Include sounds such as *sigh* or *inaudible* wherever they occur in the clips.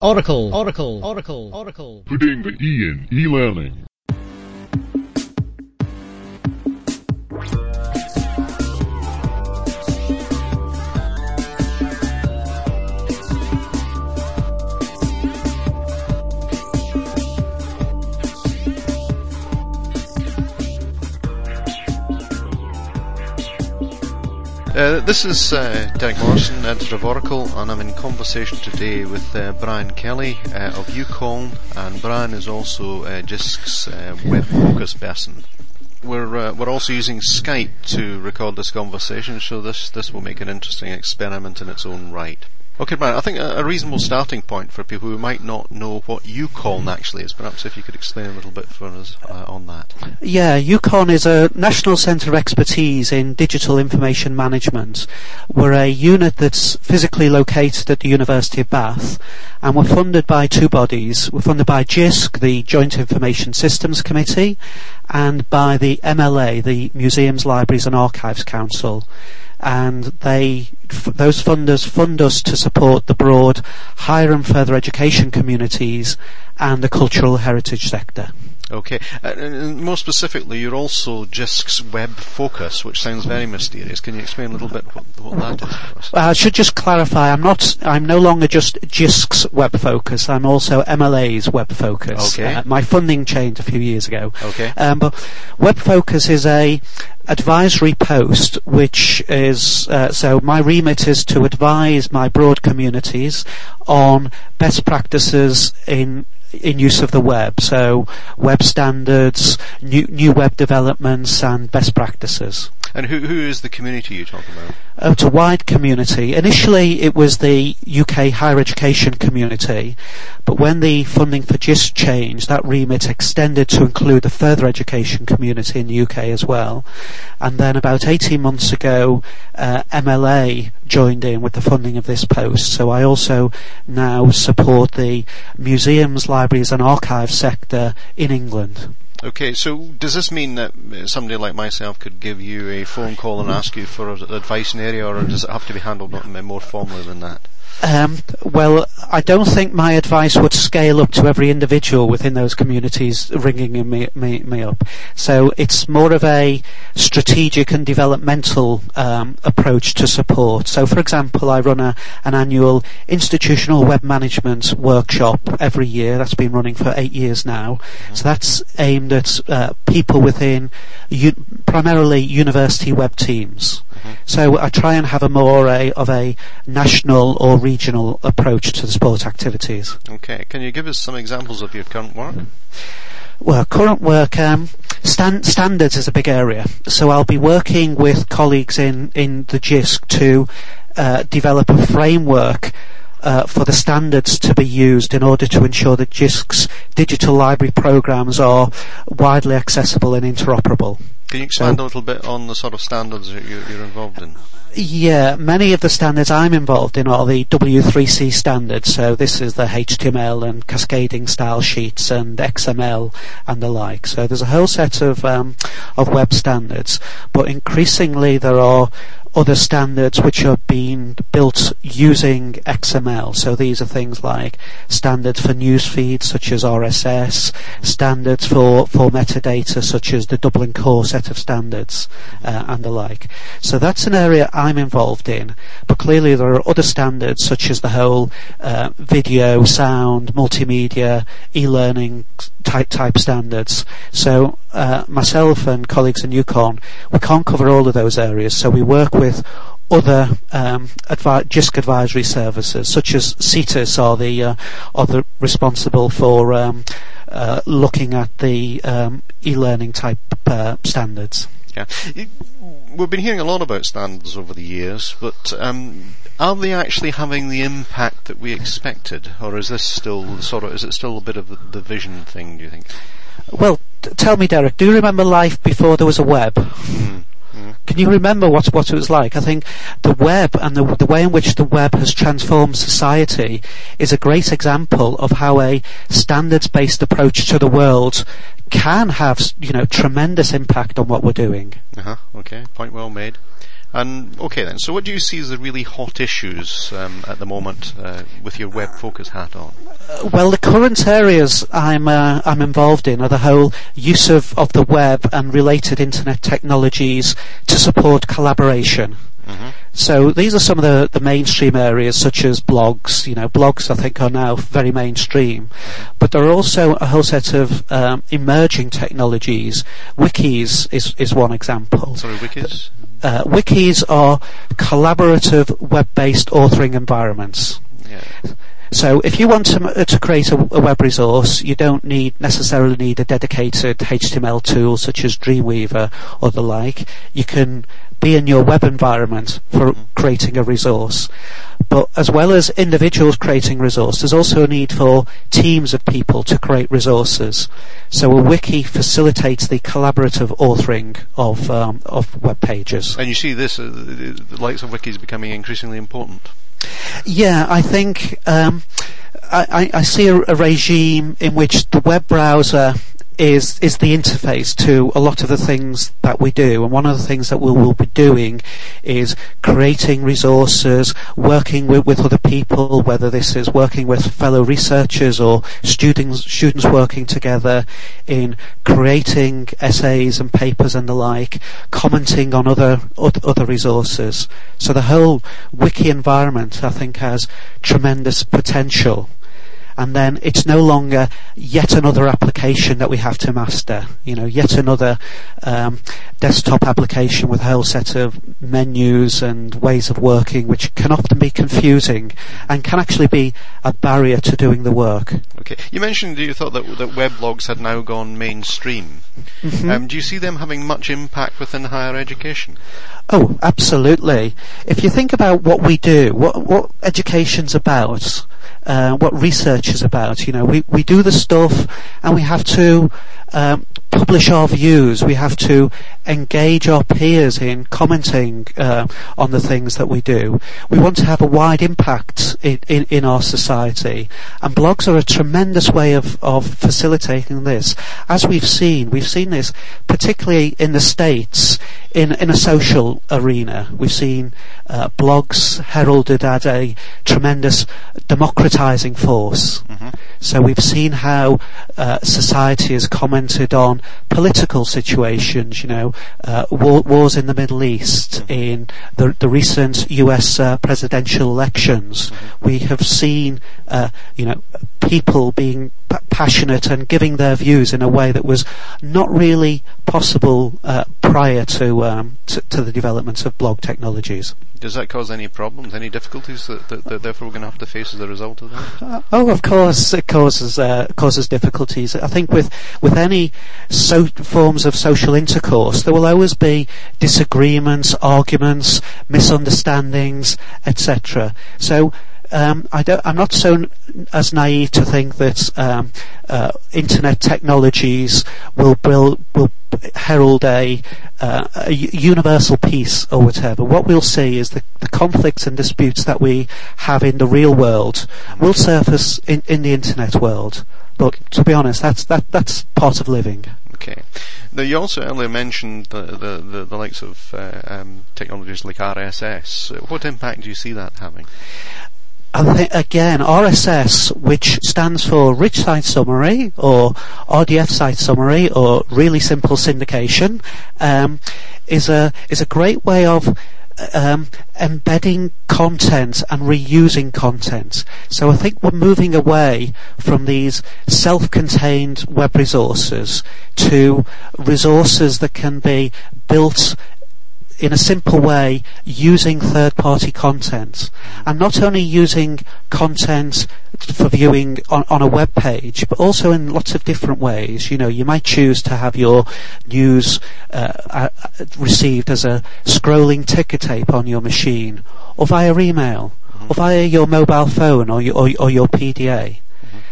Auricle, Auricle, Auricle, Auricle. Putting the E in e-learning. This is uh, Morrison, editor of Auricle, and I'm in conversation today with uh, Brian Kelly uh, of UKOLN, and Brian is also uh, JISC's uh, web focus person. We're uh, we're also using Skype to record this conversation, so this this will make an interesting experiment in its own right. Okay, Brian, I think a, reasonable starting point for people who might not know what UKOLN actually is, perhaps if you could explain a little bit for us uh, on that. Yeah, UKOLN is a national centre of expertise in digital information management. We're a unit that's physically located at the University of Bath, and we're funded by two bodies. We're funded by JISC, the Joint Information Systems Committee, and by the MLA, the Museums, Libraries and Archives Council and they f- those funders fund us to support the broad higher and further education communities and the cultural heritage sector. Okay, uh, and more specifically, you're also JISC's web focus, which sounds very mysterious. Can you explain a little bit what, what that is for us? I should just clarify, I'm not, I'm no longer just JISC's web focus, I'm also MLA's web focus. Okay. Uh, my funding changed a few years ago. Okay. Um, but web focus is a advisory post which is, uh, so my remit is to advise my broad communities on best practices in in use of the web, so web standards, new, new web developments and best practices. And who who is the community you talk about? Uh, it's a wide community. Initially, it was the UK higher education community, but when the funding for JISC changed, that remit extended to include the further education community in the UK as well. And then about 18 months ago, uh, MLA joined in with the funding of this post. So I also now support the museums, libraries and archives sector in England. Okay, so does this mean that uh, somebody like myself could give you a phone call and ask you for advice in the area, or does it have to be handled more formally than that? Um, well, I don't think my advice would scale up to every individual within those communities ringing me, me, me up. So it's more of a strategic and developmental um, approach to support. So, for example, I run a, an annual institutional web management workshop every year. That's been running for eight years now. So that's aimed at uh, people within u- primarily university web teams. So I try and have a more a, of a national or regional approach to the sport activities. Okay, can you give us some examples of your current work? Well, current work, um, stan- standards is a big area. So I'll be working with colleagues in, in the JISC to uh, develop a framework uh, for the standards to be used in order to ensure that JISC's digital library programs are widely accessible and interoperable. Can you expand a little bit on the sort of standards that you're, you're involved in? Yeah, many of the standards I'm involved in are the W3C standards. So this is the HTML and cascading style sheets and XML and the like. So there's a whole set of um, of web standards, but increasingly there are other standards which are being built using XML. So these are things like standards for news feeds such as RSS, standards for, for metadata such as the Dublin Core set of standards uh, and the like. So that's an area I'm involved in. But clearly there are other standards such as the whole uh, video, sound, multimedia, e-learning type type standards. So uh, myself and colleagues in UKOLN, we can't cover all of those areas. So we work with other um, advi- JISC advisory services, such as CETIS, are the uh, are the responsible for um, uh, looking at the um, e-learning type uh, standards. Yeah, we've been hearing a lot about standards over the years, but um, are they actually having the impact that we expected, or is this still sort of is it still a bit of the, the vision thing? Do you think? Well, t- tell me, Derek, do you remember life before there was a web? Mm. Can you remember what what it was like? I think the web and the the way in which the web has transformed society is a great example of how a standards-based approach to the world can have you know tremendous impact on what we're doing. Uh-huh. Okay, point well made. And okay then, so what do you see as the really hot issues um, at the moment uh, with your web focus hat on? Uh, well, the current areas I'm uh, I'm involved in are the whole use of, of the web and related internet technologies to support collaboration. Mm-hmm. So these are some of the, the mainstream areas, such as blogs. You know, blogs I think are now very mainstream, but there are also a whole set of um, emerging technologies. Wikis is is one example. Sorry, wikis. Uh, wikis are collaborative web-based authoring environments. Yeah. So if you want to, to create a, a, web resource, you don't need necessarily need a dedicated HTML tool such as Dreamweaver or the like. You can be in your web environment for creating a resource. But as well as individuals creating resources, there's also a need for teams of people to create resources. So a wiki facilitates the collaborative authoring of um, of web pages. And you see this, uh, the likes of wikis becoming increasingly important. Yeah, I think um, I, I, see a, a regime in which the web browser is is the interface to a lot of the things that we do. And one of the things that we will be doing is creating resources, working with, with other people, whether this is working with fellow researchers or students students working together in creating essays and papers and the like, commenting on other other resources. So the whole wiki environment, I think, has tremendous potential and then it's no longer yet another application that we have to master. You know, yet another um, desktop application with a whole set of menus and ways of working, which can often be confusing and can actually be a barrier to doing the work. Okay, you mentioned you thought that that weblogs had now gone mainstream. Mm-hmm. Um, do you see them having much impact within higher education? Oh, absolutely. If you think about what we do, what what education's about, uh, what research is about. You know, we, we do the stuff and we have to um, publish our views. We have to engage our peers in commenting uh, on the things that we do. We want to have a wide impact in, in, in, our society, and blogs are a tremendous way of, of facilitating this. As we've seen, we've seen this particularly in the states in in a social arena. We've seen uh, blogs heralded as a tremendous democratizing force. Mm-hmm. So we've seen how uh, society has commented on political situations, you know, uh, war, wars in the Middle East, in the, the recent US uh, presidential elections. We have seen, uh, you know, people being passionate and giving their views in a way that was not really possible uh, prior to, um, to, to the development of blog technologies. Does that cause any problems, any difficulties that, that, that therefore we're going to have to face as a result of that? Uh, oh, of course, it causes uh, causes difficulties. I think with with any so forms of social intercourse, there will always be disagreements, arguments, misunderstandings, etc. So um, I am not so as naive to think that um, uh, internet technologies will build, will herald a, uh, a, universal peace or whatever. What we'll see is the, the, conflicts and disputes that we have in the real world will surface in, in the internet world. But to be honest, that's that that's part of living. Okay. Now you also earlier mentioned the the, the, the likes of uh, um, technologies like RSS. What impact do you see that having? Think again, RSS, which stands for Rich Site Summary or RDF Site Summary or Really Simple Syndication, um, is a is a great way of um, embedding content and reusing content. So I think we're moving away from these self-contained web resources to resources that can be built in a simple way using third party content. And not only using content for viewing on, on a web page but also in lots of different ways. You know you might choose to have your news uh, uh, received as a scrolling ticker tape on your machine or via email or via your mobile phone or your, or, or your PDA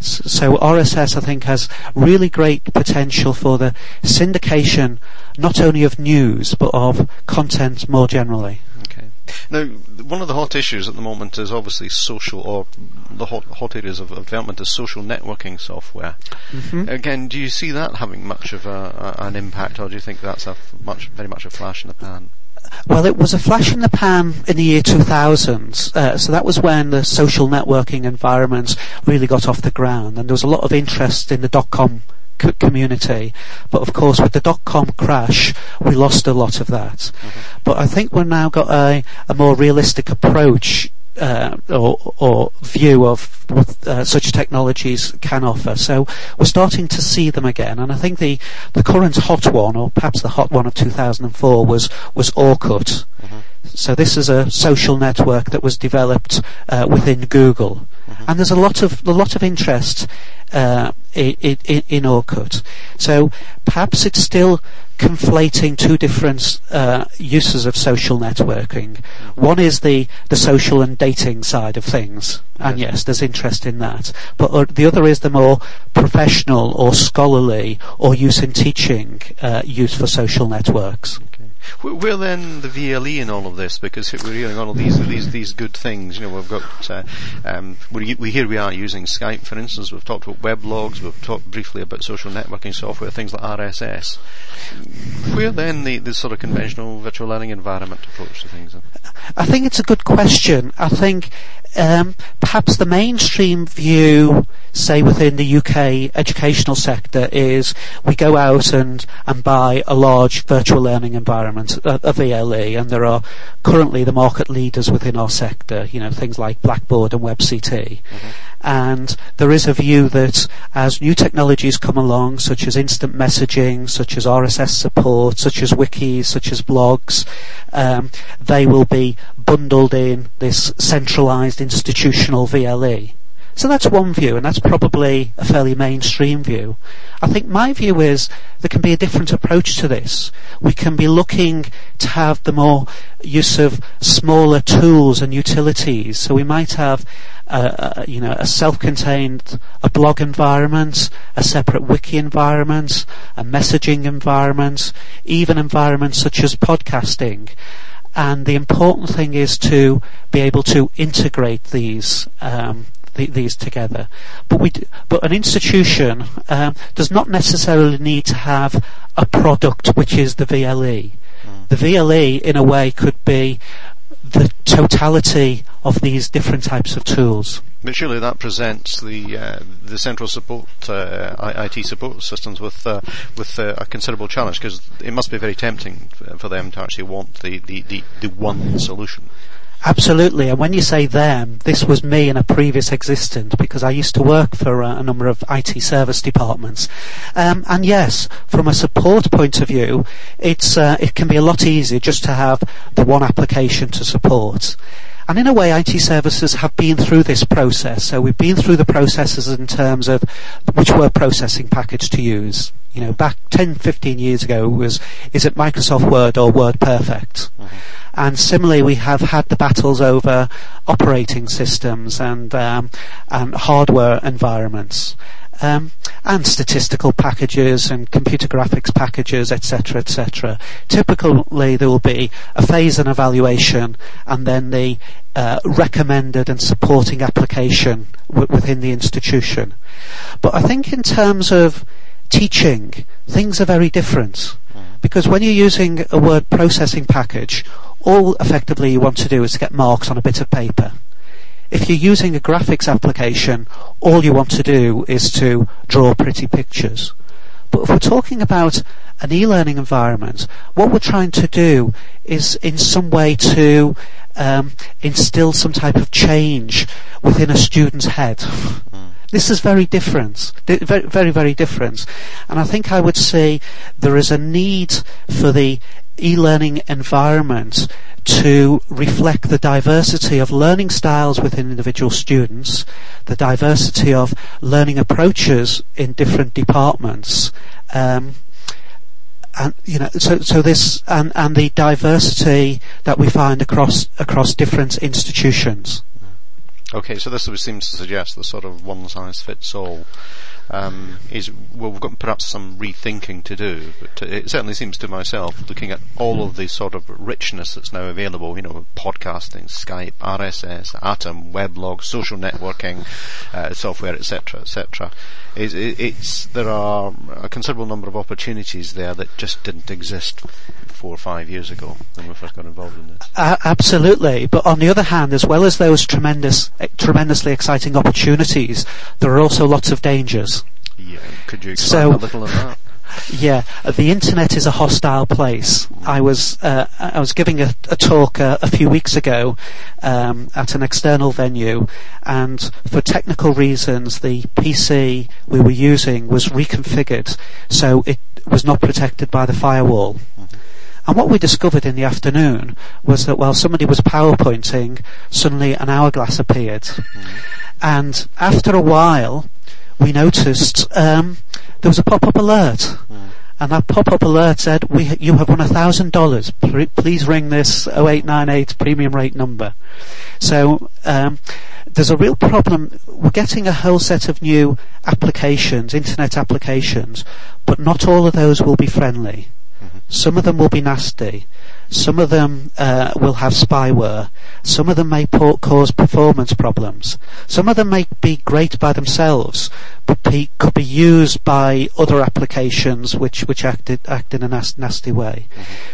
so RSS, I think, has really great potential for the syndication not only of news but of content more generally. Okay. Now, one of the hot issues at the moment is obviously social, or the hot, hot areas of, of development is social networking software. Mm-hmm. Again, do you see that having much of a, a, an impact, or do you think that's a much, very much a flash in the pan? Well, it was a flash in the pan in the year 2000. Uh, so that was when the social networking environments really got off the ground, and there was a lot of interest in the dot-com c- community. But of course, with the dot-com crash, we lost a lot of that. Mm-hmm. But I think we've now got a, a more realistic approach uh, or, or, view of what uh, such technologies can offer. So we're starting to see them again, and I think the, the current hot one, or perhaps the hot one of 2004, was was Orkut. Mm-hmm. So this is a social network that was developed uh, within Google, mm-hmm. and there's a lot of a lot of interest uh, in, in, in Orkut. So perhaps it's still conflating two different uh, uses of social networking. One is the, the social and dating side of things, and yes, there's interest in that. But uh, the other is the more professional or scholarly or use in teaching uh, use for social networks. Where then the VLE in all of this? Because we're hearing all of these these these good things. You know, we've got uh, um, we, we here we are using Skype, for instance. We've talked about weblogs. We've talked briefly about social networking software, things like RSS. Where then the, the sort of conventional virtual learning environment approach to things? I think it's a good question. I think um, perhaps the mainstream view, say within the UK educational sector, is we go out and, and buy a large virtual learning environment, a, a VLE, and there are currently the market leaders within our sector, you know, things like Blackboard and WebCT. Mm-hmm. And there is a view that as new technologies come along, such as instant messaging, such as RSS support, such as wikis, such as blogs, um, they will be bundled in this centralized institutional VLE. So that's one view, and that's probably a fairly mainstream view. I think my view is there can be a different approach to this. We can be looking to have the more use of smaller tools and utilities. So we might have, a, you know, a self-contained a blog environment, a separate wiki environment, a messaging environment, even environments such as podcasting and the important thing is to be able to integrate these um, these together. But we, d- but an institution um, does not necessarily need to have a product which is the VLE. Mm. The VLE, in a way, could be the totality of these different types of tools. But surely that presents the uh, the central support uh, IT support systems with uh, with uh, a considerable challenge because it must be very tempting for them to actually want the, the, the, the one solution. Absolutely, and when you say them, this was me in a previous existence because I used to work for a, a number of IT service departments. Um, and yes, from a support point of view, it's uh, it can be a lot easier just to have the one application to support. And in a way, IT services have been through this process. So we've been through the processes in terms of which word processing package to use. You know, back 10, 15 years ago it was, is it Microsoft Word or Word Perfect? Mm-hmm. And similarly, we have had the battles over operating systems and, um, and hardware environments. Um, and statistical packages and computer graphics packages, etc., etc. Typically, there will be a phase and evaluation, and then the uh, recommended and supporting application w- within the institution. But I think in terms of teaching, things are very different. Because when you're using a word processing package, all effectively you want to do is to get marks on a bit of paper. If you're using a graphics application, all you want to do is to draw pretty pictures. But if we're talking about an e-learning environment, what we're trying to do is in some way to um, instill some type of change within a student's head. This is very different, very, very, different. And I think I would say there is a need for the e-learning environment to reflect the diversity of learning styles within individual students, the diversity of learning approaches in different departments, um, and you know, so so this and and the diversity that we find across across different institutions. Okay, so this seems to suggest the sort of one size fits all um, is well, we've got perhaps some rethinking to do, but it certainly seems to myself, looking at all of the sort of richness that's now available, you know, podcasting, Skype, RSS, Atom, weblog, social networking, uh, software, etc., etc. Is it's there are a considerable number of opportunities there that just didn't exist four or five years ago when we first got involved in this. Uh, absolutely, but on the other hand, as well as those tremendous, tremendously exciting opportunities, there are also lots of dangers. Yeah, could you explain so, a little on that? *laughs* Yeah, the internet is a hostile place. I was uh, I was giving a, a talk uh, a few weeks ago um, at an external venue, and for technical reasons, the PC we were using was reconfigured, so it was not protected by the firewall. Mm-hmm. And what we discovered in the afternoon was that while somebody was PowerPointing, suddenly an hourglass appeared. Mm-hmm. And after a while, we noticed um, there was a pop-up alert. Mm. And that pop-up alert said, we, you have won $1,000. Please ring this 0898 premium rate number. So, um, there's a real problem. We're getting a whole set of new applications, internet applications, but not all of those will be friendly. Mm-hmm. Some of them will be nasty. Some of them uh, will have spyware. Some of them may cause performance problems. Some of them may be great by themselves, but could be used by other applications which which act, act in a nas- nasty way.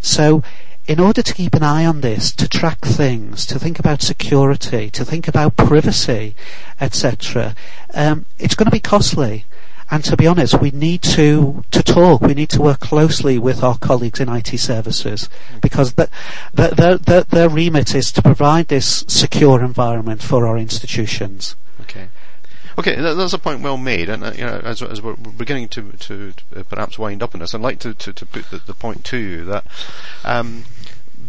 So in order to keep an eye on this, to track things, to think about security, to think about privacy, etc., um, it's going to be costly. And to be honest, we need to, to talk, we need to work closely with our colleagues in IT services because the, the, the, the, their remit is to provide this secure environment for our institutions. Okay. Okay, that's a point well made, and uh, you know, as, as, we're beginning to, to, to perhaps wind up on this, I'd like to, to, to put the, the, point to you that um,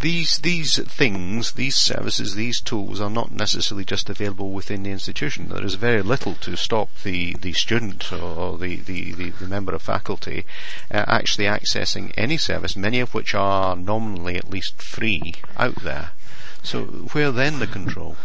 these these things, these services, these tools are not necessarily just available within the institution. There is very little to stop the, the student or the, the, the, the member of faculty uh, actually accessing any service, many of which are nominally at least free out there. So where then the control?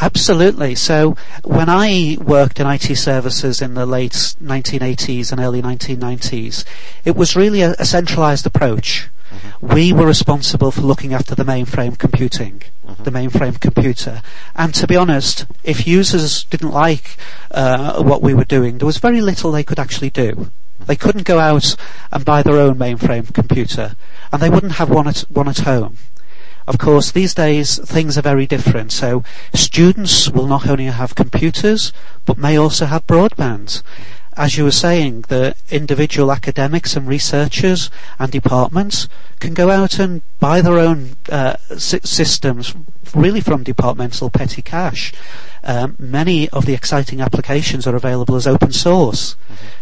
Absolutely. So when I worked in IT services in the late 1980s and early 1990s, it was really a, a centralized approach. Mm-hmm. We were responsible for looking after the mainframe computing, mm-hmm. the mainframe computer. And to be honest, if users didn't like uh, what we were doing, there was very little they could actually do. They couldn't go out and buy their own mainframe computer, and they wouldn't have one at, one at home. Of course, these days things are very different. So students will not only have computers, but may also have broadband as you were saying, the individual academics and researchers and departments can go out and buy their own uh, systems really from departmental petty cash. Um, many of the exciting applications are available as open source.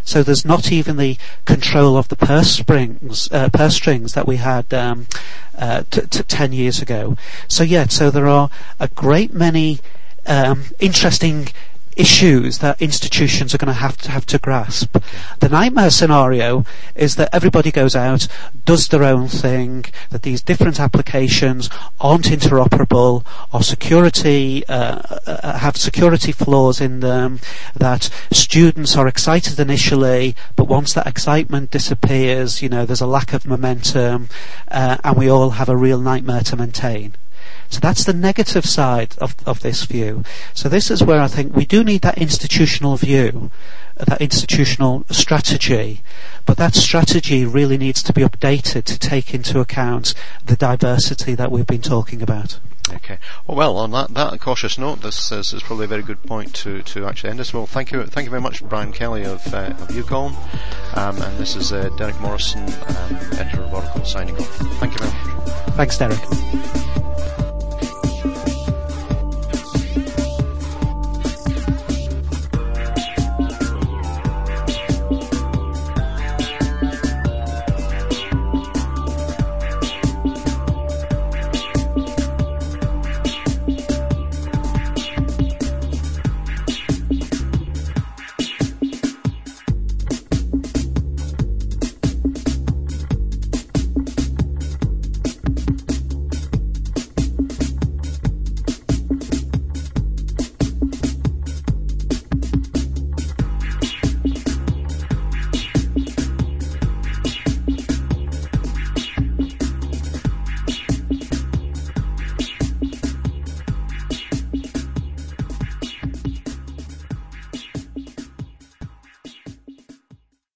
So there's not even the control of the purse strings, uh, purse strings that we had um, uh, t- t- ten years ago. So yeah, so there are a great many um, interesting issues that institutions are going to have to have to grasp. The nightmare scenario is that everybody goes out, does their own thing, that these different applications aren't interoperable, or security uh, uh, have security flaws in them, that students are excited initially, but once that excitement disappears, you know, there's a lack of momentum, uh, and we all have a real nightmare to maintain. So that's the negative side of, of this view. So this is where I think we do need that institutional view, that institutional strategy, but that strategy really needs to be updated to take into account the diversity that we've been talking about. Okay. Well, on that, that cautious note, this is, is, probably a very good point to, to actually end this. Well, thank you, thank you very much, Brian Kelly of, uh, of UKOLN, um, and this is uh, Derek Morrison, um, editor of Auricle, signing off. Thank you very much. Thanks, Derek.